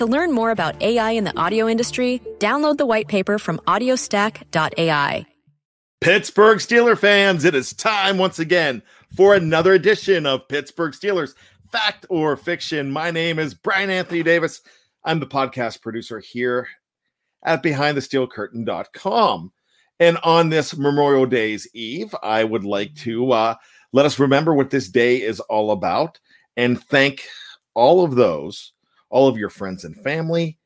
To learn more about AI in the audio industry, download the white paper from audiostack.ai. Pittsburgh Steeler fans, it is time once again for another edition of Pittsburgh Steelers Fact or Fiction. My name is Brian Anthony Davis. I'm the podcast producer here at BehindTheSteelCurtain.com. And on this Memorial Day's Eve, I would like to uh, let us remember what this day is all about and thank all of those, all of your friends and family,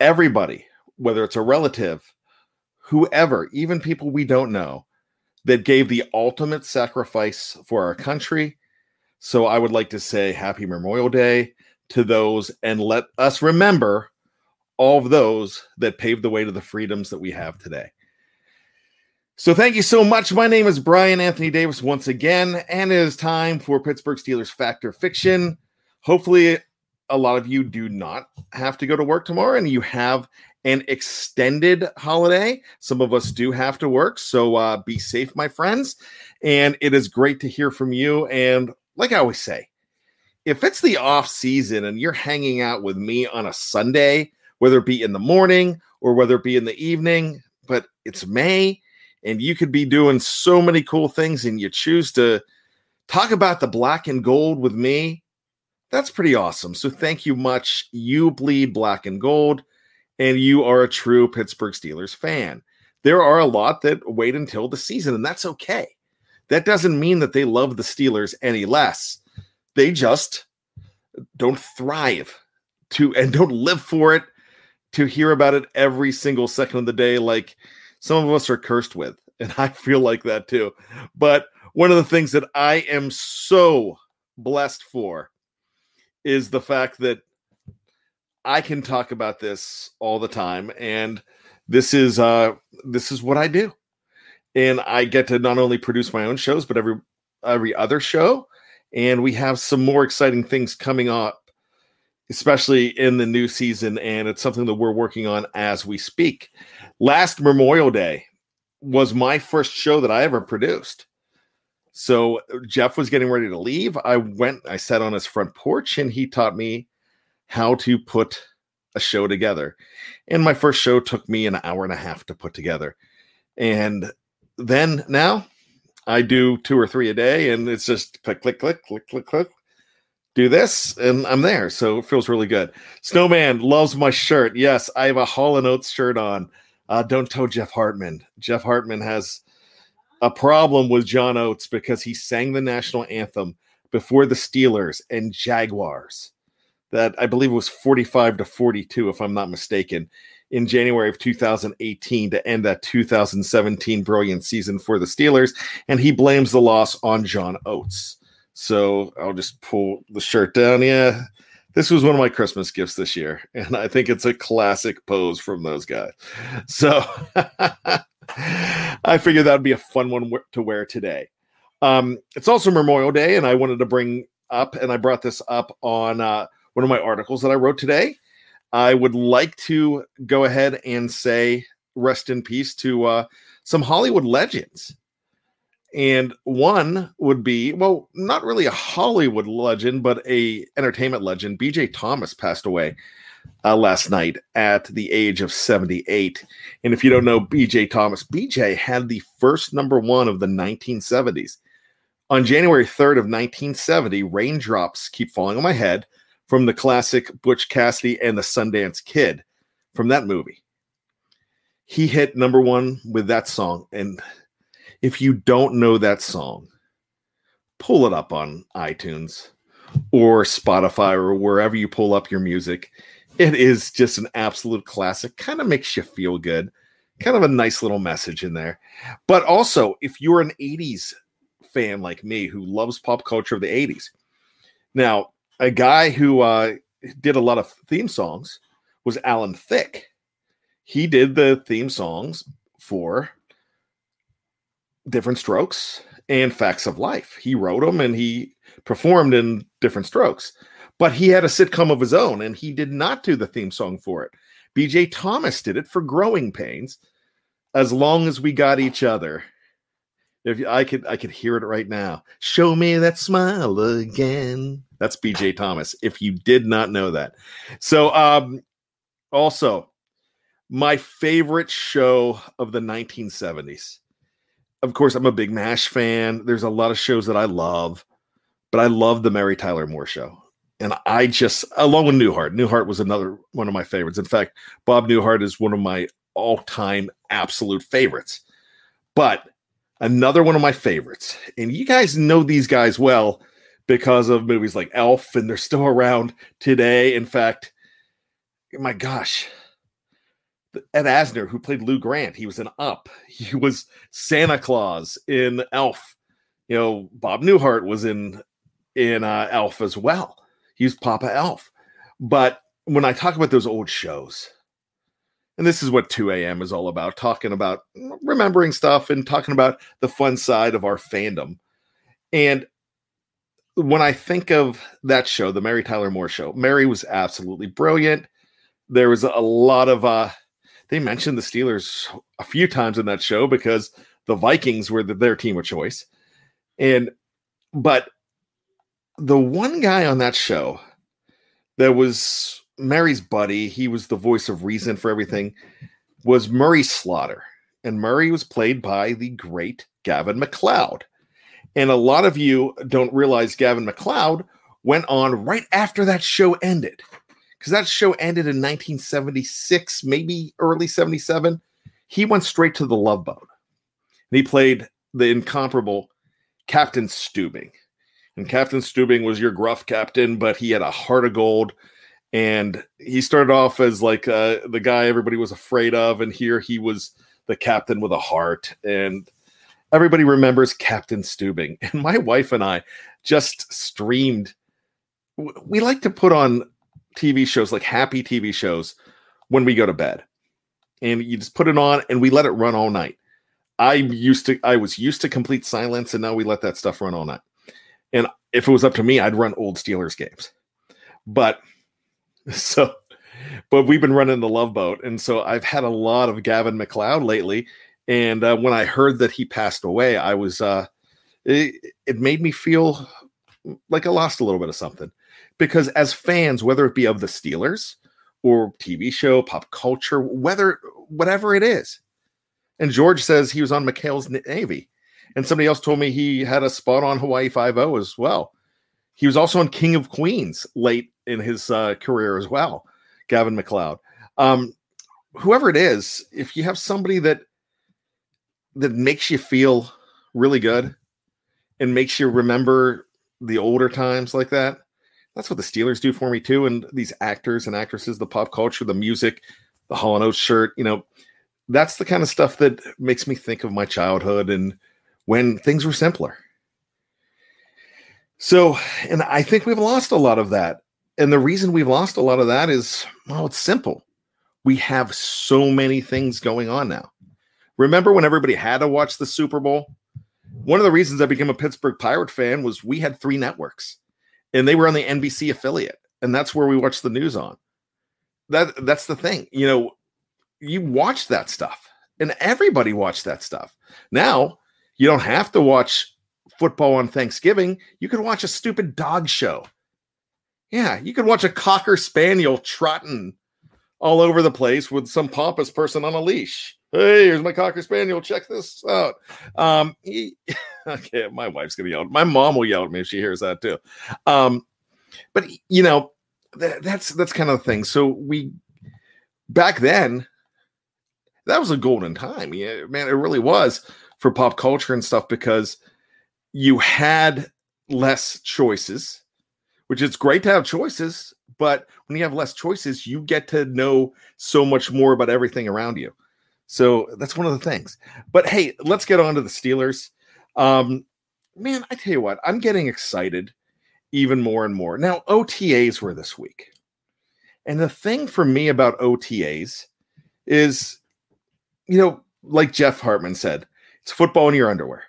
everybody, whether it's a relative, whoever, even people we don't know, that gave the ultimate sacrifice for our country. So I would like to say happy Memorial Day to those and let us remember all of those that paved the way to the freedoms that we have today. So thank you so much. My name is Brian Anthony Davis once again, and it is time for Pittsburgh Steelers Fact or Fiction. Hopefully, a lot of you do not have to go to work tomorrow and you have an extended holiday. Some of us do have to work, so uh, be safe, my friends. And it is great to hear from you. And like I always say, if it's the off season and you're hanging out with me on a Sunday, whether it be in the morning or whether it be in the evening, but it's May and you could be doing so many cool things and you choose to talk about the black and gold with me, that's pretty awesome. So thank you much. You bleed black and gold and you are a true Pittsburgh Steelers fan. There are a lot that wait until the season, and that's okay. That doesn't mean that they love the Steelers any less. They just don't thrive to and don't live for it to hear about it every single second of the day, like some of us are cursed with. And I feel like that too. But one of the things that I am so blessed for is the fact that I can talk about this all the time and this is uh this is what I do. And I get to not only produce my own shows but every every other show and we have some more exciting things coming up especially in the new season and it's something that we're working on as we speak. Last Memorial Day was my first show that I ever produced. So Jeff was getting ready to leave. I went, I sat on his front porch and he taught me how to put a show together. And my first show took me an hour and a half to put together. And then now I do two or three a day and it's just click, click, click, click, click, click. Do this and I'm there. So it feels really good. Snowman loves my shirt. Yes, I have a Hall and Oates shirt on. Uh, don't tell Jeff Hartman. Jeff Hartman has a problem with John Oates because he sang the national anthem before the Steelers and Jaguars. That I believe was 45 to 42, if I'm not mistaken. in January of 2018 to end that 2017 brilliant season for the Steelers, and he blames the loss on John Oates. So I'll just pull the shirt down. Yeah, this was one of my Christmas gifts this year, and I think it's a classic pose from those guys. So I figured that would be a fun one to wear today. Um, it's also Memorial Day, and I wanted to bring up, and I brought this up on uh, one of my articles that I wrote today. I would like to go ahead and say rest in peace to uh, some Hollywood legends. And one would be, well, not really a Hollywood legend, but a entertainment legend. BJ Thomas passed away uh, last night at the age of 78. And if you don't know BJ Thomas, BJ had the first number one of the 1970s. On January 3rd of 1970, Raindrops Keep Falling on My Head from the classic Butch Cassidy and the Sundance Kid from that movie. He hit number one with that song. And if you don't know that song, pull it up on iTunes or Spotify or wherever you pull up your music. It is just an absolute classic. Kind of makes you feel good. Kind of a nice little message in there. But also, if you're an 80s fan like me who loves pop culture of the 80s, now a guy who uh, did a lot of theme songs was Alan Thicke. He did the theme songs for Diff'rent Strokes and Facts of Life. He wrote them and he performed in Diff'rent Strokes. But he had a sitcom of his own and he did not do the theme song for it. BJ Thomas did it for Growing Pains. As long as we got each other. If I could I could hear it right now. Show me that smile again. That's BJ Thomas. If you did not know that. So um also my favorite show of the 1970s. Of course, I'm a big MASH fan. There's a lot of shows that I love, but I love the Mary Tyler Moore show. And I just, along with Newhart, Newhart was another one of my favorites. In fact, Bob Newhart is one of my all time absolute favorites. But another one of my favorites, and you guys know these guys well because of movies like Elf, and they're still around today. In fact, my gosh, Ed Asner, who played Lou Grant, he was an Up. He was Santa Claus in Elf. You know, Bob Newhart was in in uh, Elf as well. He was Papa Elf. But when I talk about those old shows, and this is what 2 a.m. is all about, talking about remembering stuff and talking about the fun side of our fandom. And when I think of that show, the Mary Tyler Moore show, Mary was absolutely brilliant. There was a lot of uh they mentioned the Steelers a few times in that show because the Vikings were the, their team of choice. And but the one guy on that show that was Mary's buddy, he was the voice of reason for everything, was Murray Slaughter. And Murray was played by the great Gavin MacLeod. And a lot of you don't realize Gavin MacLeod went on right after that show ended. Because that show ended in 1976, maybe early 77. He went straight to the Love Boat. And he played the incomparable Captain Stubing. And Captain Stubing was your gruff captain, but he had a heart of gold. And he started off as like uh, the guy everybody was afraid of. And here he was the captain with a heart. And everybody remembers Captain Stubing. And my wife and I just streamed. We like to put on TV shows like happy TV shows when we go to bed. And you just put it on and we let it run all night. I used to I was used to complete silence and now we let that stuff run all night. And if it was up to me, I'd run old Steelers games. But so but we've been running the love boat. And so I've had a lot of Gavin MacLeod lately. And uh, when I heard that he passed away, I was uh, it, it made me feel like I lost a little bit of something. Because as fans, whether it be of the Steelers or TV show, pop culture, whether whatever it is, and George says he was on McHale's Navy, and somebody else told me he had a spot on Hawaii Five O as well. He was also on King of Queens late in his uh, career as well. Gavin MacLeod. Um, whoever it is, if you have somebody that that makes you feel really good and makes you remember the older times like that. That's what the Steelers do for me too. And these actors and actresses, the pop culture, the music, the Hall and Oates shirt, you know, that's the kind of stuff that makes me think of my childhood and when things were simpler. So, and I think we've lost a lot of that. And the reason we've lost a lot of that is, well, it's simple. We have so many things going on now. Remember when everybody had to watch the Super Bowl? One of the reasons I became a Pittsburgh Pirate fan was we had three networks and they were on the NBC affiliate. And that's where we watched the news on. That that's the thing. You know, you watch that stuff and everybody watched that stuff. Now, you don't have to watch football on Thanksgiving. You can watch a stupid dog show. Yeah, you can watch a cocker spaniel trotting all over the place with some pompous person on a leash. Hey, here's my cocker spaniel. Check this out. Um, he, okay, my wife's gonna yell. My mom will yell at me if she hears that too. Um, but you know, that, that's that's kind of the thing. So we back then, that was a golden time. Yeah, man, it really was for pop culture and stuff because you had less choices, which is great to have choices. But when you have less choices, you get to know so much more about everything around you. So that's one of the things. But hey, let's get on to the Steelers. Um, man, I tell you what, I'm getting excited even more and more. Now, OTAs were this week. And the thing for me about OTAs is, you know, like Jeff Hartman said, it's football in your underwear.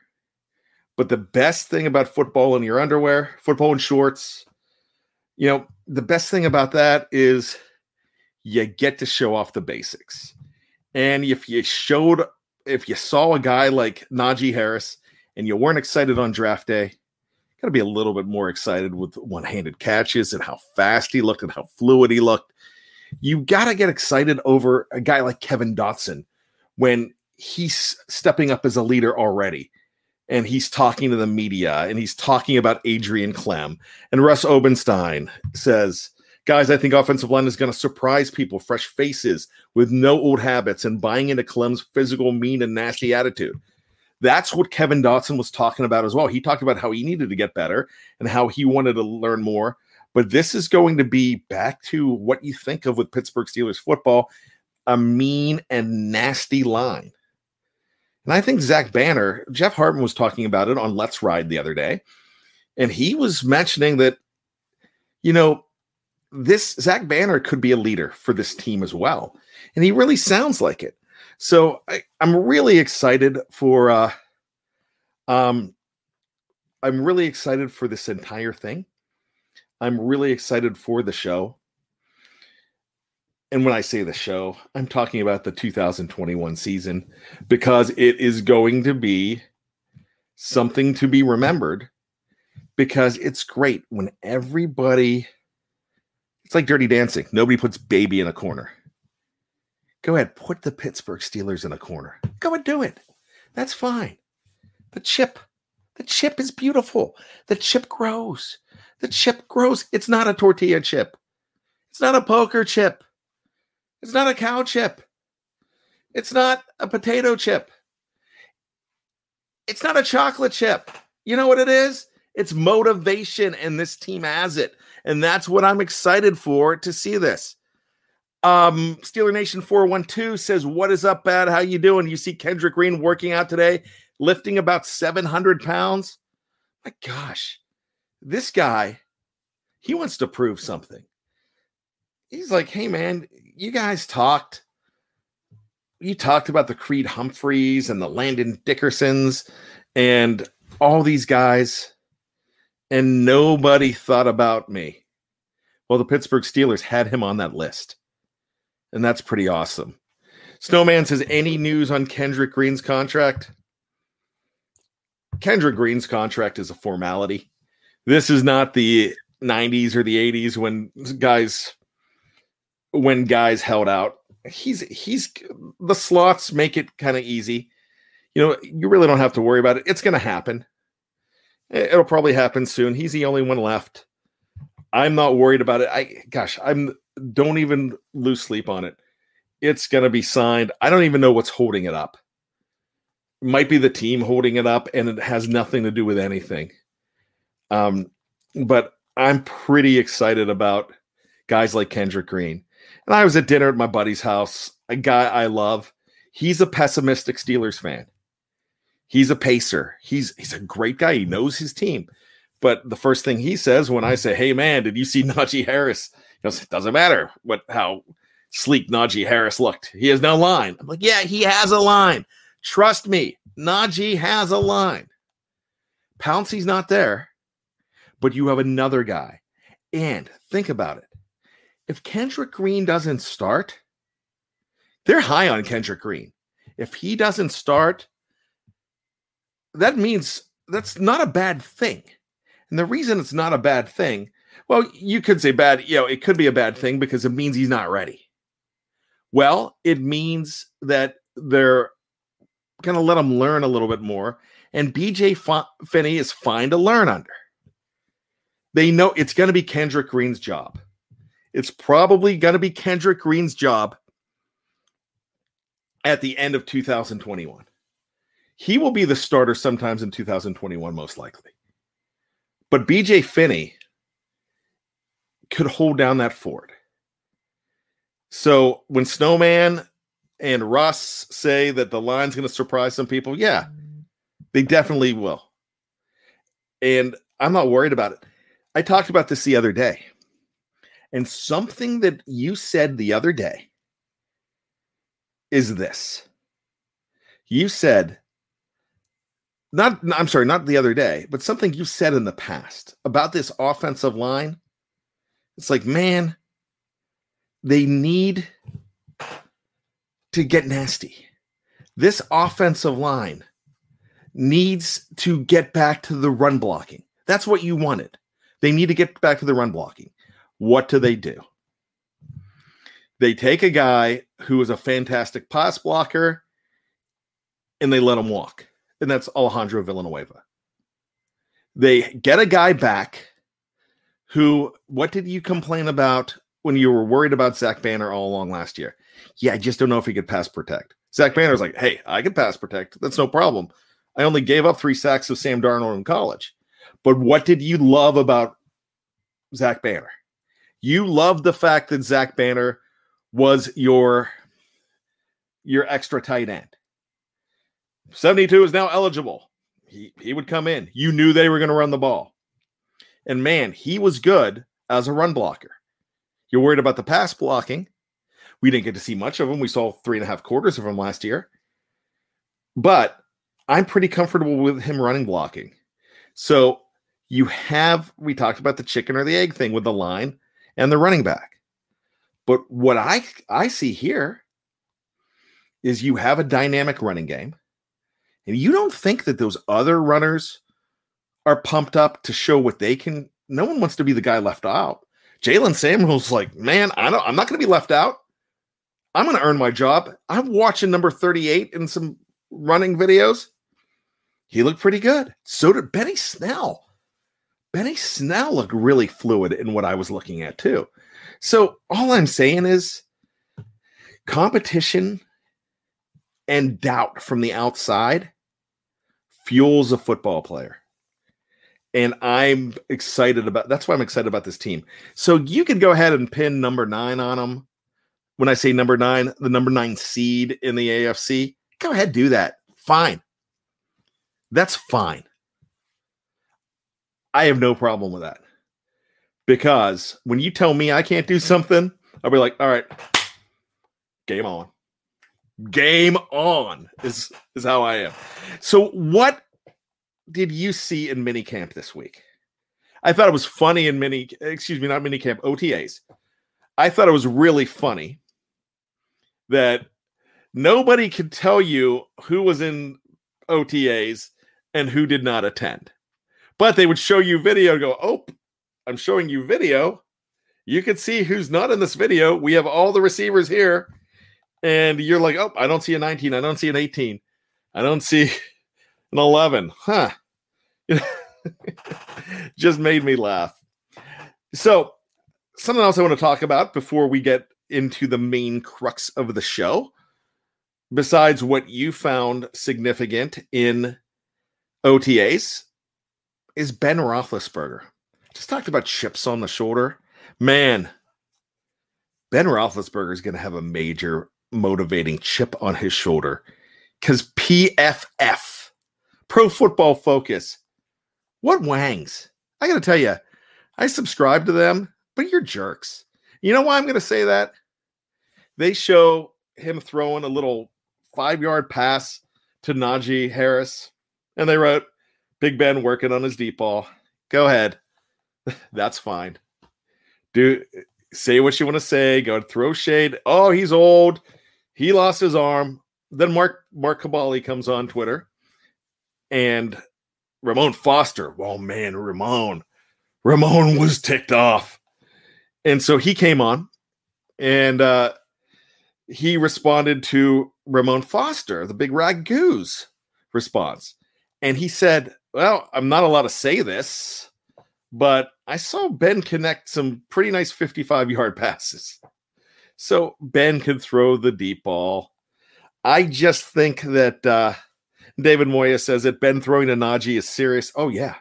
But the best thing about football in your underwear, football in shorts, you know, the best thing about that is you get to show off the basics. And if you showed, if you saw a guy like Najee Harris and you weren't excited on draft day, got to be a little bit more excited with one handed catches and how fast he looked and how fluid he looked. You got to get excited over a guy like Kevin Dotson when he's stepping up as a leader already and he's talking to the media and he's talking about Adrian Klemm. And Russ Obenstein says, Guys, I think offensive line is going to surprise people, fresh faces with no old habits and buying into Klemm's physical, mean, and nasty attitude. That's what Kevin Dotson was talking about as well. He talked about how he needed to get better and how he wanted to learn more. But this is going to be back to what you think of with Pittsburgh Steelers football a mean and nasty line. And I think Zach Banner, Jeff Hartman was talking about it on Let's Ride the other day. And he was mentioning that, you know, this Zach Banner could be a leader for this team as well. And he really sounds like it. So I, I'm really excited for uh um I'm really excited for this entire thing. I'm really excited for the show. And when I say the show, I'm talking about the 2021 season because it is going to be something to be remembered because it's great when everybody it's like dirty dancing. Nobody puts baby in a corner. Go ahead, put the Pittsburgh Steelers in a corner. Go and do it. That's fine. The chip, the chip is beautiful. The chip grows. The chip grows. It's not a tortilla chip. It's not a poker chip. It's not a cow chip. It's not a potato chip. It's not a chocolate chip. You know what it is? It's motivation, and this team has it. And that's what I'm excited for to see this. Um, Steeler Nation 412 says, What is up, bad? How you doing? You see Kendrick Green working out today, lifting about 700 pounds. My gosh, this guy, he wants to prove something. He's like, Hey, man, you guys talked. You talked about the Creed Humphreys and the Landon Dickersons and all these guys and nobody thought about me. Well, the Pittsburgh Steelers had him on that list. And that's pretty awesome. Snowman says, any news on Kendrick Green's contract? Kendrick Green's contract is a formality. This is not the 90s or the 80s when guys when guys held out. He's he's the slots make it kind of easy. You know, you really don't have to worry about it. It's going to happen. It'll probably happen soon. He's the only one left. I'm not worried about it. I gosh, I'm don't even lose sleep on it. It's gonna be signed. I don't even know what's holding it up. It might be the team holding it up, and it has nothing to do with anything. Um, but I'm pretty excited about guys like Kendrick Green. And I was at dinner at my buddy's house, a guy I love. He's a pessimistic Steelers fan. He's a pacer. He's he's a great guy. He knows his team. But the first thing he says when I say, "Hey man, did you see Najee Harris?" He goes, "It doesn't matter what how sleek Najee Harris looked. He has no line." I'm like, "Yeah, he has a line. Trust me, Najee has a line. Pouncey's not there, but you have another guy. And think about it. If Kendrick Green doesn't start, they're high on Kendrick Green. If he doesn't start, that means that's not a bad thing. And the reason it's not a bad thing, well, you could say bad, you know, it could be a bad thing because it means he's not ready. Well, it means that they're going to let him learn a little bit more. And BJ Finney is fine to learn under. They know it's going to be Kendrick Green's job. It's probably going to be Kendrick Green's job at the end of 2021. He will be the starter sometimes in 2021, most likely. But BJ Finney could hold down that fort. So when Snowman and Russ say that the line's going to surprise some people, yeah, they definitely will. And I'm not worried about it. I talked about this the other day. And something that you said the other day is this. You said, not, I'm sorry, not the other day, but something you said in the past about this offensive line. It's like, man, they need to get nasty. This offensive line needs to get back to the run blocking. That's what you wanted. They need to get back to the run blocking. What do they do? They take a guy who is a fantastic pass blocker and they let him walk. And that's Alejandro Villanueva. They get a guy back who, what did you complain about when you were worried about Zach Banner all along last year? Yeah, I just don't know if he could pass protect. Zach Banner's like, hey, I can pass protect. That's no problem. I only gave up three sacks to Sam Darnold in college. But what did you love about Zach Banner? You loved the fact that Zach Banner was your your extra tight end. 72 is now eligible. He, he would come in. You knew they were going to run the ball. And man, he was good as a run blocker. You're worried about the pass blocking. We didn't get to see much of him. We saw three and a half quarters of him last year. But I'm pretty comfortable with him running blocking. So you have, we talked about the chicken or the egg thing with the line and the running back. But what I I see here is you have a dynamic running game, and you don't think that those other runners are pumped up to show what they can. No one wants to be the guy left out. Jaylen Samuels like, man, I don't, I'm not going to be left out. I'm going to earn my job. I'm watching number 38 in some running videos. He looked pretty good. So did Benny Snell. Benny Snell looked really fluid in what I was looking at too. So all I'm saying is competition and doubt from the outside fuels a football player. And I'm excited about that's why I'm excited about this team. So you can go ahead and pin number nine on them. When I say number nine, the number nine seed in the AFC, go ahead, do that. Fine. That's fine. I have no problem with that. Because when you tell me I can't do something, I'll be like, all right, game on. Game on is is how I am. So what did you see in minicamp this week? I thought it was funny in mini, excuse me, not minicamp, OTAs. I thought it was really funny that nobody could tell you who was in OTAs and who did not attend. But they would show you video go, oh, I'm showing you video. You can see who's not in this video. We have all the receivers here. And you're like, oh, I don't see a 19. I don't see an 18. I don't see an 11. Huh. Just made me laugh. So, something else I want to talk about before we get into the main crux of the show, besides what you found significant in OTAs, is Ben Roethlisberger. Just talked about chips on the shoulder. Man, Ben Roethlisberger is going to have a major motivating chip on his shoulder because PFF, Pro Football Focus, what wangs? I got to tell you, I subscribe to them, but you're jerks. You know why I'm going to say that? They show him throwing a little five yard pass to Najee Harris, and they wrote, Big Ben working on his deep ball. Go ahead. That's fine. Do say what you want to say. Go throw shade. Oh, he's old. He lost his arm. Then Mark Mark Kaboly comes on Twitter and Ramon Foster. Oh man, Ramon. Ramon was ticked off. And so he came on and uh he responded to Ramon Foster, the big Ragu's response. And he said, Well, I'm not allowed to say this, but I saw Ben connect some pretty nice 55 yard passes. So Ben can throw the deep ball. I just think that uh, David Moya says that Ben throwing to Najee is serious. Oh, yeah.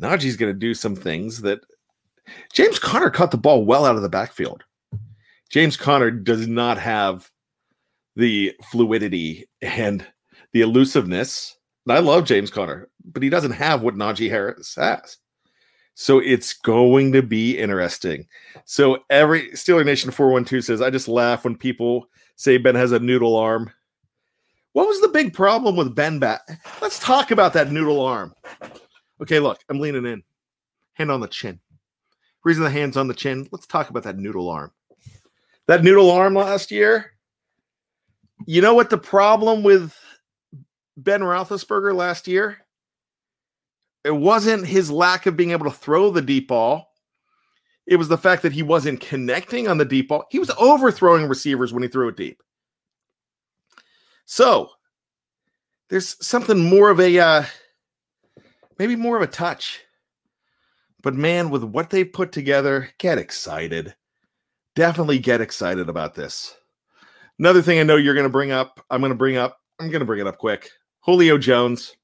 Najee's going to do some things that James Conner caught the ball well out of the backfield. James Conner does not have the fluidity and the elusiveness. I love James Conner, but he doesn't have what Najee Harris has. So it's going to be interesting. So every Steeler Nation 412 says, I just laugh when people say Ben has a noodle arm. What was the big problem with Ben Bat? Let's talk about that noodle arm. Okay, look, I'm leaning in. Hand on the chin. Reason the hand's on the chin. Let's talk about that noodle arm. That noodle arm last year. You know what the problem with Ben Roethlisberger last year? It wasn't his lack of being able to throw the deep ball. It was the fact that he wasn't connecting on the deep ball. He was overthrowing receivers when he threw it deep. So there's something more of a, uh, maybe more of a touch. But man, with what they've put together, get excited definitely get excited about this. Another thing I know you're going to bring up, I'm going to bring up, I'm going to bring it up quick. Julio Jones.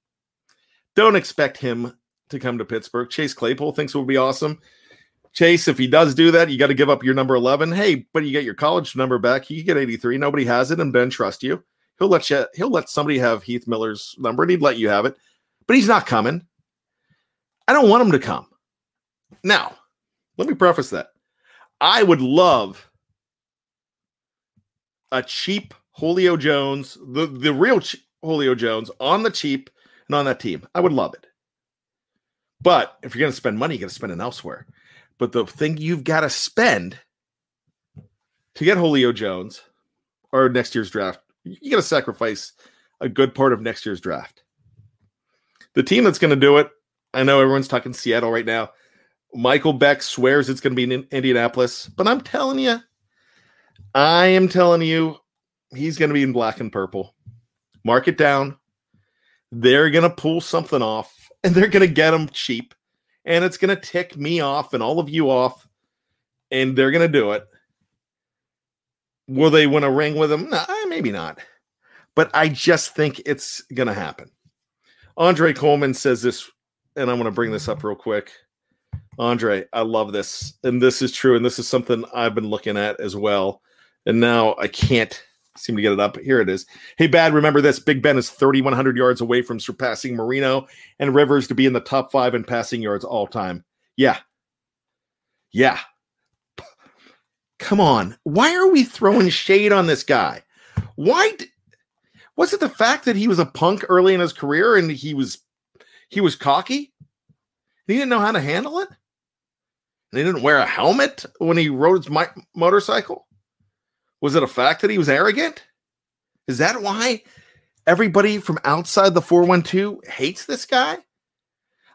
Don't expect him to come to Pittsburgh. Chase Claypool thinks it would be awesome. Chase, if he does do that, you got to give up your number 11. Hey, but you get your college number back. You get 83. Nobody has it, and Ben trust you. He'll let you. He'll let somebody have Heath Miller's number, and he'd let you have it. But he's not coming. I don't want him to come. Now, let me preface that. I would love a cheap Julio Jones, the, the real Julio Jones on the cheap and on that team. I would love it. But if you're going to spend money, you got to spend it elsewhere. But the thing you've got to spend to get Julio Jones or next year's draft, you got to sacrifice a good part of next year's draft. The team that's going to do it, I know everyone's talking Seattle right now. Michael Beck swears it's going to be in Indianapolis, but I'm telling you, I am telling you, he's going to be in black and purple. Mark it down. They're going to pull something off and they're going to get them cheap. And it's going to tick me off and all of you off. And they're going to do it. Will they win a ring with? No, maybe not. But I just think it's going to happen. Andre Coleman says this, and I'm going to bring this up real quick. Andre, I love this. And this is true. And this is something I've been looking at as well. And now I can't seem to get it up. Here it is. Hey, Bad, remember this Big Ben is 3,100 yards away from surpassing Marino and Rivers to be in the top five in passing yards all time. Yeah. Yeah. Come on. Why are we throwing shade on this guy? Why? D- was it the fact that he was a punk early in his career and he was he was cocky? He didn't know how to handle it? And he didn't wear a helmet when he rode his mi- motorcycle? Was it a fact that he was arrogant? Is that why everybody from outside the 412 hates this guy?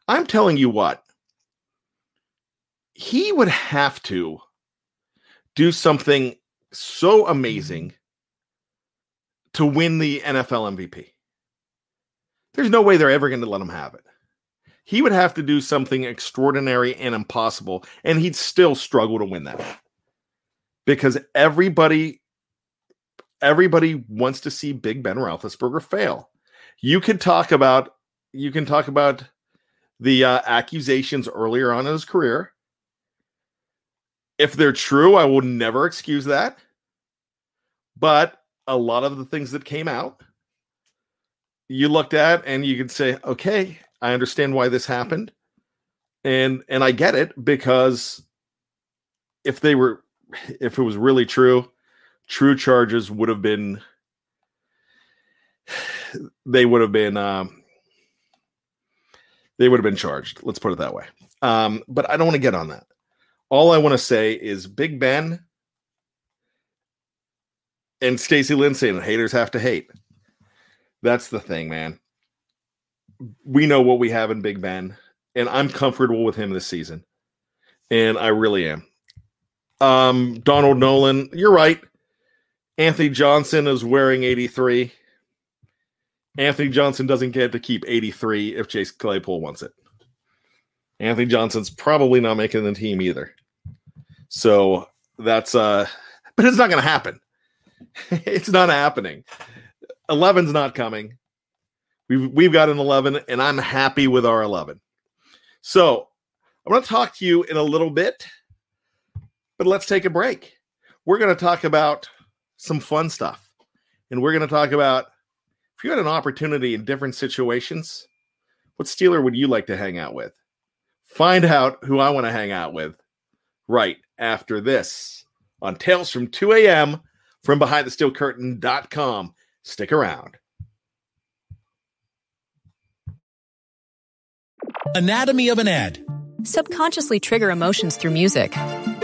I'm telling you what, he would have to do something so amazing to win the NFL MVP. There's no way they're ever going to let him have it he would have to do something extraordinary and impossible, and he'd still struggle to win that because everybody everybody wants to see Big Ben Roethlisberger fail. You could talk about you can talk about the uh, accusations earlier on in his career. if they're true, I will never excuse that. But a lot of the things that came out, you looked at and you could say, okay, I understand why this happened. And and I get it because if they were if it was really true, true charges would have been they would have been um they would have been charged. Let's put it that way. Um, but I don't want to get on that. All I want to say is Big Ben and Stacy Lindsay and haters have to hate. That's the thing, man. We know what we have in Big Ben, and I'm comfortable with him this season. And I really am. Um, Donald Nolan, you're right. Anthony Johnson is wearing 83. Anthony Johnson doesn't get to keep 83 if Chase Claypool wants it. Anthony Johnson's probably not making the team either. So that's uh but it's not gonna happen. it's not happening. 11's not coming. We've we've got an 11, and I'm happy with our 11. So I'm gonna talk to you in a little bit, but let's take a break. We're gonna talk about some fun stuff, and we're gonna talk about if you had an opportunity in different situations, what Steeler would you like to hang out with? Find out who I want to hang out with right after this on Tales from 2 a.m. from behindthesteelcurtain.com. Stick around. Anatomy of an ad. Subconsciously trigger emotions through music.